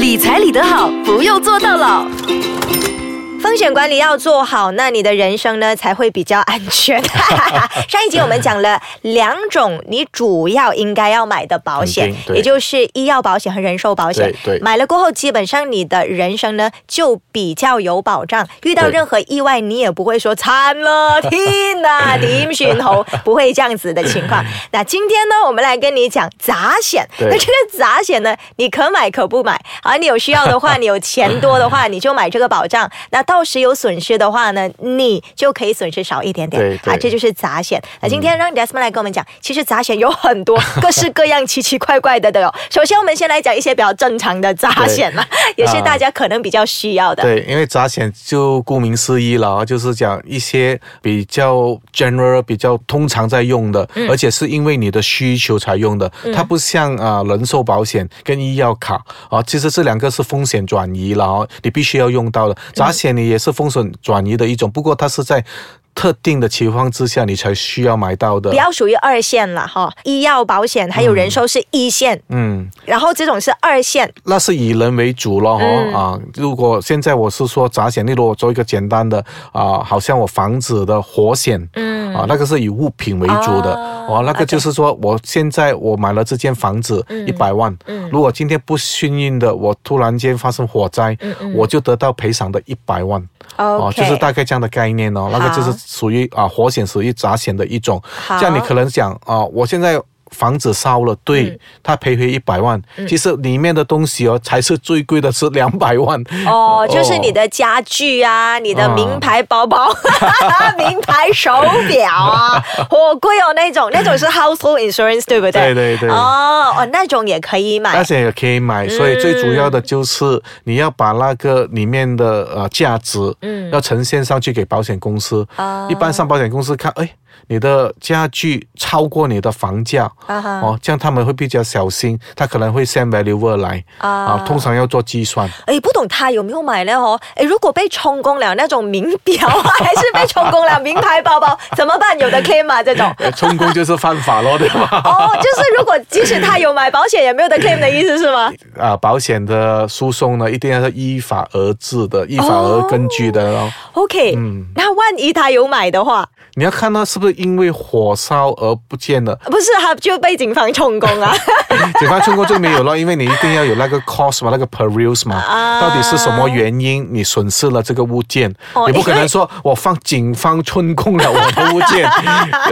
理财理得好，不用做到老。风险管理要做好，那你的人生呢才会比较安全。上一集我们讲了两种你主要应该要买的保险也就是医药保险和人寿保险。对对买了过后，基本上你的人生呢就比较有保障，遇到任何意外，你也不会说惨了，天哪，点算好？不会这样子的情况。那今天呢，我们来跟你讲杂险。那这个杂险呢，你可买可不买。啊，你有需要的话，你有钱多的话，你就买这个保障。那到时有损失的话呢，你就可以损失少一点点。对对啊，这就是杂险。那今天让 Desmond 来跟我们讲，其实杂险有很多各式各样、奇奇怪怪的都有。首先，我们先来讲一些比较正常的杂险嘛，也是大家可能比较需要的。对，因为杂险就顾名思义了，就是讲一些比较 general、比较通常在用的，而且是因为你的需求才用的。它不像啊、人寿保险跟医药卡啊，其实这两个是风险转移了哦，你必须要用到的。杂险也是风险转移的一种，不过它是在特定的情况之下你才需要买到的。比。较属于二线了哈，医药保险还有人寿是一线，嗯，然后这种是二线。那是以人为主了哦、嗯。啊。如果现在我是说杂险，例如我做一个简单的啊，好像我房子的火险，嗯。啊，那个是以物品为主的。哦哦，那个就是说我现在我买了这间房子一百万，嗯。如果今天不幸运的我突然间发生火灾，我就得到赔偿的一百万。哦就是大概这样的概念哦，那个就是属于啊活险属于杂险的一种。好这样你可能想啊，我现在。房子烧了，对、嗯。他赔回一百万，其实里面的东西哦才是最贵的，是 两百万。哦，就是你的家具啊，你的名牌包包、名牌手表啊，好贵哦，那种那种是 household insurance，对不对？对对对。哦哦，那种也可以买。那些也可以买，所以最主要的就是你要把那个里面的呃价值，嗯，要呈现上去给保险公司。哦一般上保险公司看，哎，你的家具超过你的房价，哦，这样他们会比较小心，他可能会 send valuer 来啊啊，通常要做计算。哎，不懂他有没有买呢？哦，哎，如果被充公了那种名表啊，还是被充公了名牌包包，怎么办？有的 claim 吗？这种？呃充公就是犯法咯，对吧？哦，就是如果即使他有买保险，也没有得 claim 的意思是吗？啊，保险的诉讼呢，一定要是依法而治的，依法而根据的哦。OK，、那万一他有买的话，你要看他是不是因为火烧而不见了，不是他就被警方充公啊？警方充公就没有了，因为你一定要有那个 cost 嘛，那个 peruse 嘛，啊到底是什么原因你损失了这个物件？哦你不可能说我放警方充公了我的物件，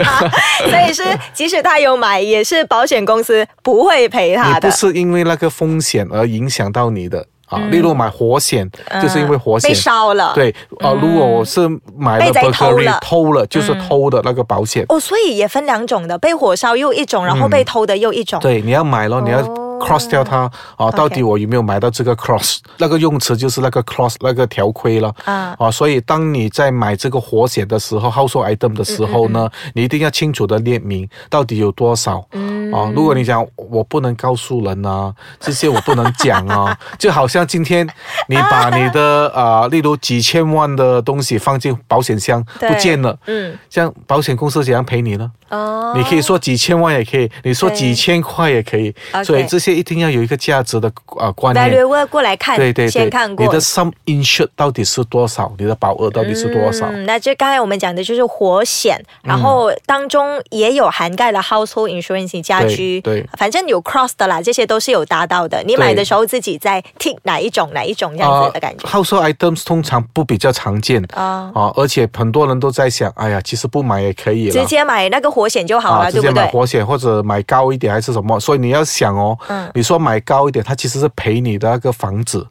所以是即使他有买，也是保险公司不会赔他的不。是因为那个风险而影响到你的。啊，例如买火险，就是因为火险。嗯被烧了。。对，啊，如果我是买了被偷 burglary 了。嗯偷了，就是偷的那个保险。哦，所以也分两种的，被火烧又一种，然后被偷的又一种。嗯对，你要买咯，你要哦 cross 掉它啊，到底我有没有买到这个 cross？那个用词就是那个 cross 那个条规了啊啊，所以当你在买这个火险的时候，household item 的时候嗯呢，你一定要清楚的列明到底有多少。嗯啊。如果你讲我不能告诉人啊，这些我不能讲啊，就好像今天你把你的啊，例如几千万的东西放进保险箱不见了，嗯，这样保险公司怎样赔你呢？哦，你可以说几千万也可以，你说几千块也可以所以这些一定要有一个价值的啊观念。valuer 过来看，对对对先看，过。你的 sum insured 到底是多少？你的保额到底是多少？嗯，那就刚才我们讲的就是火险，然后当中也有涵盖了 household insurance 家居，对对反正有 cross 的啦，这些都是有达到的。你买的时候自己在 tick 哪一种哪一种这样子的感觉。household items 通常不比较常见啊啊，而且很多人都在想，哎呀，其实不买也可以了。直接买那个火险就好了，啊，直接？买火险或者买高一点还是什么，所以你要想哦，嗯你说买高一点，它其实是赔你的那个房子。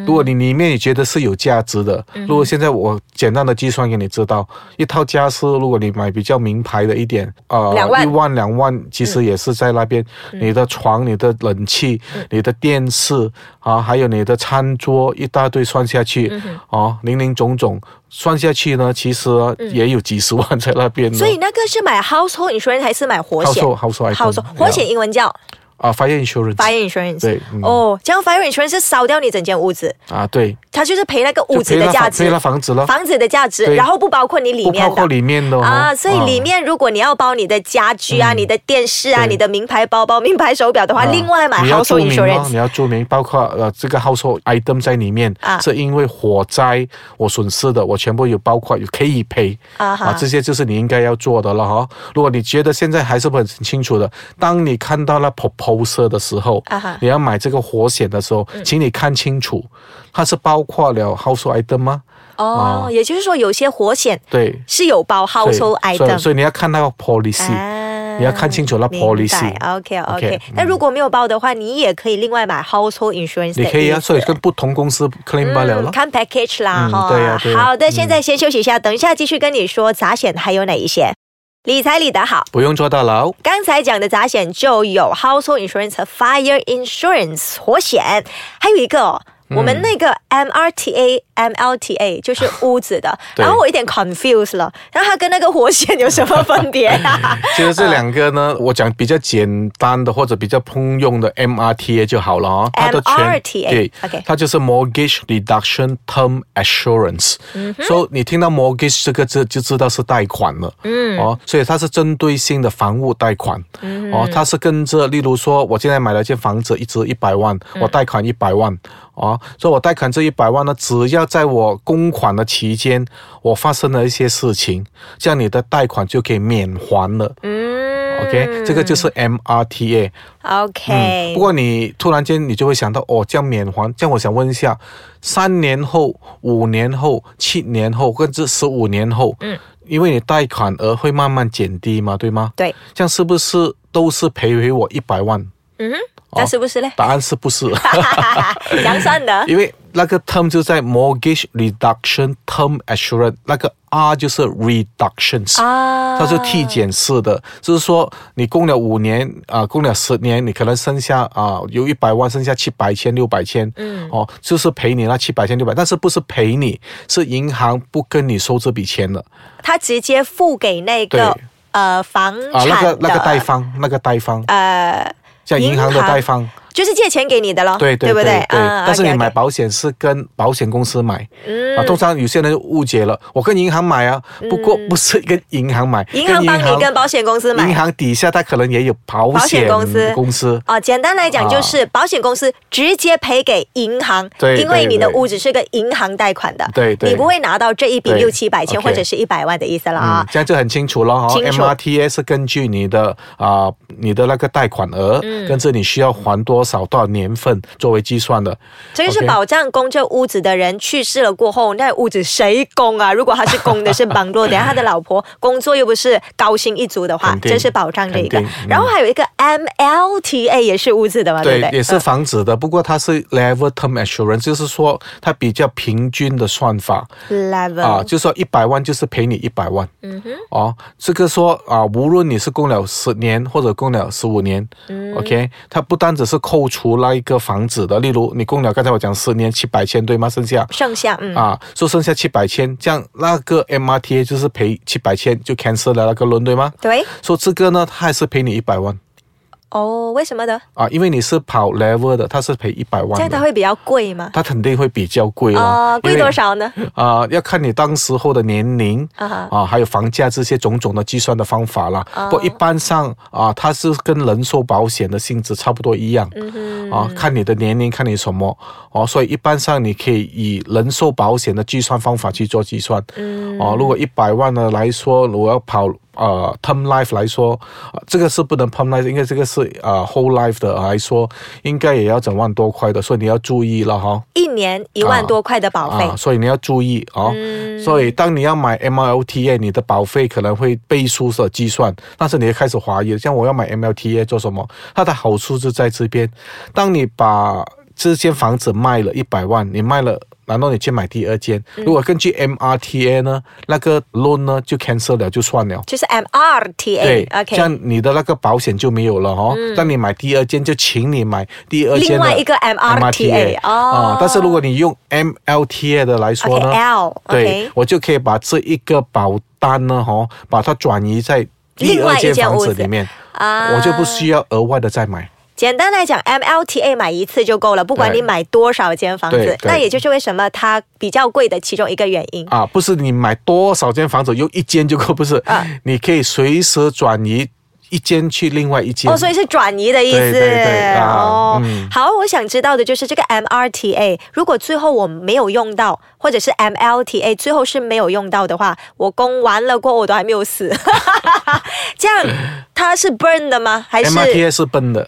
嗯，如果你里面你觉得是有价值的，如果现在我简单的计算给你知道，一套家私，如果你买比较名牌的一点，呃，两万。嗯一万两万，其实也是在那边，你的床、你的冷气、你的电视啊，还有你的餐桌，一大堆算下去，嗯哦，零零总总算下去呢，其实也有几十万在那边的。所以那个是买 household insurance 还是买活险 household household item，household 活险英文叫啊，fire insurance，fire insurance。对嗯。哦，这样 fire insurance 是烧掉你整间屋子。啊，对，它就是赔那个屋子的价值。房赔，了房子了，房子的价值，然后不包括你里面的。不包括。里面的哦。啊，所以里面如果你要包你的家居啊、嗯。你的电视啊、你的名牌包包、名牌手表的话，啊。另外买你要 household 注明哦，insurance。你要注明，包括呃这个 household item 在里面，啊。是因为火灾我损失的，我全部有包括有可以赔。啊哈。这些就是你应该要做的了哈。如果你觉得现在还是不很清楚的，当你看到了 proposal 的时候，啊你要买这个火险的时候，请你看清楚，它是包括了 household item 吗？哦，啊也就是说有些活险对。是有包 household 所以 item。所以你要看那个 policy，、啊你要看清楚那明 policy 白 OK 那如果没有包的话，你也可以另外买 household insurance 的你可以啊，所以跟不同公司 claim 罢了了。嗯看 package 啦嗯哈、对呀对呀好的，现在先休息一下，等一下继续跟你说杂险还有哪一些。理财理得好，不用坐大牢。刚才讲的杂险就有 household insurance 和 fire insurance 火险，还有一个、哦。我们那个 MRTA、MLTA 就是 屋子的，然后我有点 confused 了，然后它跟那个火险有什么分别啊？其实这两个呢，我讲比较简单的或者比较通用的 MRTA 就好了哦。它的全 MRTA 对 OK 它就是 Mortgage Reduction Term Assurance。所以你听到 mortgage 这个字就知道是贷款了。嗯。哦，所以它是针对性的房屋贷款。嗯。哦，它是跟着，例如说，我现在买了一间房子，一直一百万，我贷款一百万。哦，所以我贷款这一百万呢，只要在我公款的期间，我发生了一些事情，这样你的贷款就可以免还了。嗯 OK，这个就是 MRTA。OK，、不过你突然间你就会想到，哦，这样免还，这样我想问一下，三年后、五年后、七年后，甚至十五年后，嗯，因为你贷款额会慢慢减低嘛，对吗？对，这样是不是都是赔回我一百万？嗯哼，那是不是嘞？答案是不是？杨算的因为那个 term 就在 mortgage reduction term assurance，那个 R 就是 reductions。啊，它是递减式的，就是说你供了五年啊、供了十年，你可能剩下啊、有一百万，剩下七百千、六百千，嗯，哦，就是赔你那七百千、六百，但是不是赔你，是银行不跟你收这笔钱了他直接付给那个呃房啊，那个那个贷方，那个贷方，呃，像银行的贷方，就是借钱给你的咯，对对不对？对，啊但是你买保险是跟保险公司买，嗯。啊，通常有些人误解了，我跟银行买啊，不过不是跟银行买，银行帮你跟保险公司买。银行底下它可能也有保保险险公司。公司。哦，简单来讲就是保险公司直接赔给银行，对因为你的屋子是个银行贷款的，对对。你不会拿到这一笔六七百千或者是一百万的意思了嗯啊，。这样就很清楚了哈。MRTA 是根据你的啊、你的那个贷款额，嗯。跟着你需要还多少多少年份作为计算的。这个是保障供这屋子的人去世了过后，那屋子谁供啊？如果他是供的是绑路，等下他的老婆工作又不是高薪一族的话，这是保障这一个。嗯然后还有一个 MLTA 也是屋子的嘛，对不对？也是房子的，不过它是 level term assurance，就是说它比较平均的算法。level 啊，就是说一百万就是赔你一百万。嗯哼。哦，这个说啊，无论你是供了十年或者供了十五年、o k 它不单只是扣除那一个房子的，例如你供了刚才我讲十年七百千对吗？剩下。剩下嗯啊，说剩下七百千，这样那个 MRTA 就是赔七百千就 cancel 了那个轮对吗？对说这个呢，它还是赔你一百万哦，为什么的？啊，因为你是跑 level 的，它是赔一百万这样它的，会比较贵吗？它肯定会比较贵了。哦，贵多？少呢？啊、要看你当时候的年龄啊哈啊，还有房价这些种种的计算的方法啦。不过一般上啊，它是跟人寿保险的性质差不多一样。嗯啊，看你的年龄，看你什么哦，所以一般上你可以以人寿保险的计算方法去做计算。嗯哦，如果一百万的来说，我要跑呃 term life 来说，呃这个是不能 term life，因为这个是呃 whole life 的来说，应该也要整万多块的，所以你要注意了哈。一年一万多块的保费啊，所以你要注意哦。嗯所以当你要买 MLTA，你的保费可能会倍数的计算，但是你会开始怀疑，像我要买 MLTA 做什么？它的好处就在这边，当你把这间房子卖了一百万，你卖了。然后你去买第二间，嗯如果根据 MRTA 呢，那个 loan 呢就 cancel 了，就算了。就是 MRTA 对 OK 这样你的那个保险就没有了哦。但你买第二间，就请你买第二间的另外一个 MRTA 哦啊。但是如果你用 MLTA 的来说呢对我就可以把这一个保单呢，哈，把它转移在第二间房子里面，啊我就不需要额外的再买。简单来讲，MLTA 买一次就够了，不管对你买多少间房子那也就是为什么它比较贵的其中一个原因。啊，不是你买多少间房子用一间就够，不是，啊你可以随时转移一间去另外一间。哦，所以是转移的意思。对对对啊哦、嗯好，我想知道的就是这个 MRTA，如果最后我没有用到，或者是 MLTA 最后是没有用到的话，我供完了过后我都还没有死，这样它是 burn 的吗？还是 MRTA 是笨的，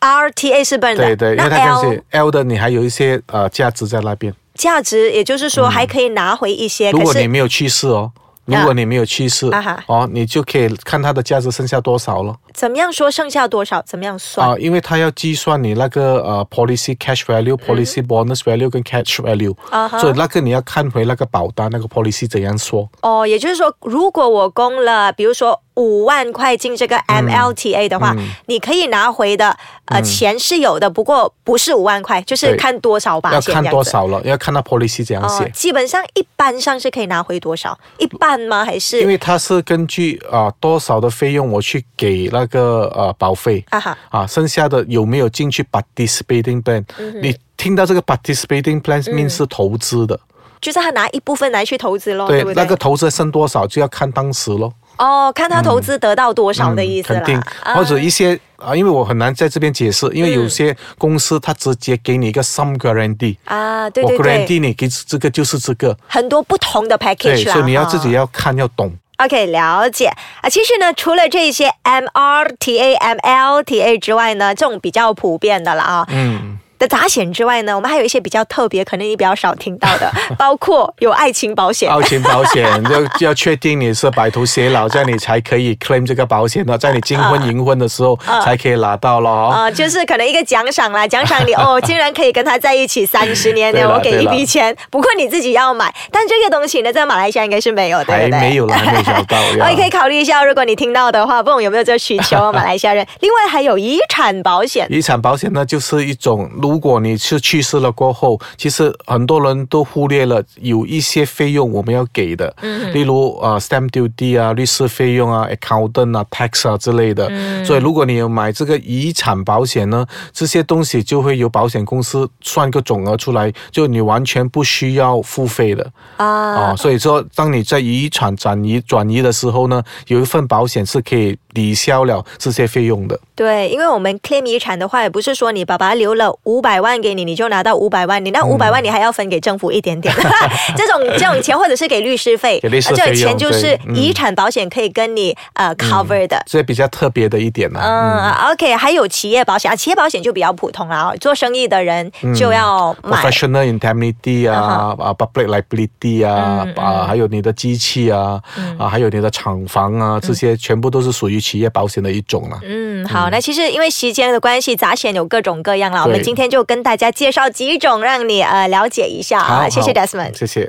RTA 是 burn 的？对对，因那为它这 L 些 L 的你还有一些呃价值在那边。价值，也就是说还可以拿回一些，嗯如果你没有去世哦，如果你没有去世啊哈哦，你就可以看它的价值剩下多少了怎么样说剩下多少？怎么样算？啊，因为它要计算你那个呃 policy cash value、policy bonus value 跟 cash value，所以那个你要看回那个保单那个 policy 怎样说。哦，也就是说，如果我供了，比如说五万块进这个嗯 MLTA 的话，你可以拿回的呃、钱是有的，不过不是五万块，就是看多少吧，要看。多少了，要看它 policy 怎样哦写，，基本上一般上是可以拿回多少？一半吗？还是因为它是根据啊、多少的费用我去给那个呃保费啊哈？啊，剩下的有没有进去 participating plan？、你嗯听到这个 participating plan mean 是投资的，就是他拿一部分来去投资咯，对？那个投资剩多少就要看当时咯。哦，看他投资得到多少的意思啦。肯定，啊或者一些啊，因为我很难在这边解释，因为有些公司它直接给你一个 some guarantee，啊，对我对对，guarantee 你给这个就是这个，很多不同的 package 对，啦，所以你要自己要看要懂。OK，了解啊。其实呢，除了这些 MRTA、MLTA 之外呢，这种比较普遍的了啊。嗯，的杂险之外呢，我们还有一些比较特别，可能你比较少听到的，包括有爱情保险。爱情保险 要要确定你是白头偕老，这样你才可以 claim 这个保险的，在你金婚银婚的时候才可以拿到咯。哦。啊、就是可能一个奖赏啦，奖赏你 哦，竟然可以跟他在一起三十年呢，我给一笔钱，不过你自己要买，但这个东西呢，在马来西亚应该是没有，对还不对？没有了，还没有找到呀。哦，可以考虑一下，如果你听到的话，不懂有没有这个需求，马来西亚人。另外还有遗产保险，遗产保险呢，就是一种，如果你是去世了过后，其实很多人都忽略了有一些费用我们要给的，嗯，例如呃 stamp duty 啊、律师费用啊、accountant 啊、tax 啊之类的。嗯，所以如果你有买这个遗产保险呢，这些东西就会由保险公司算个总额出来，就你完全不需要付费的。啊啊，所以说，当你在遗产转移转移的时候呢，有一份保险是可以抵消了这些费用的。对，因为我们 claim 遗产的话，也不是说你爸爸留了五百万给你，你就拿到五百万，你那五百万你还要分给政府一点点，这种这种钱或者是给律师费，给律师费这种钱就是遗产保险可以跟你呃 cover 的。所以比较特别的一点呢、嗯，OK，还有企业保险啊，企业保险就比较普通了哦，做生意的人就要买。professional indemnity 啊，啊，public liability 啊，嗯啊，还有你的机器啊，啊，还有你的厂房啊，这些全部都是属于企业保险的一种了。嗯，好，那其实因为时间的关系，杂选有各种各样了，我们今天就跟大家介绍几种，让你呃了解一下啊。谢谢 Desmond。谢谢。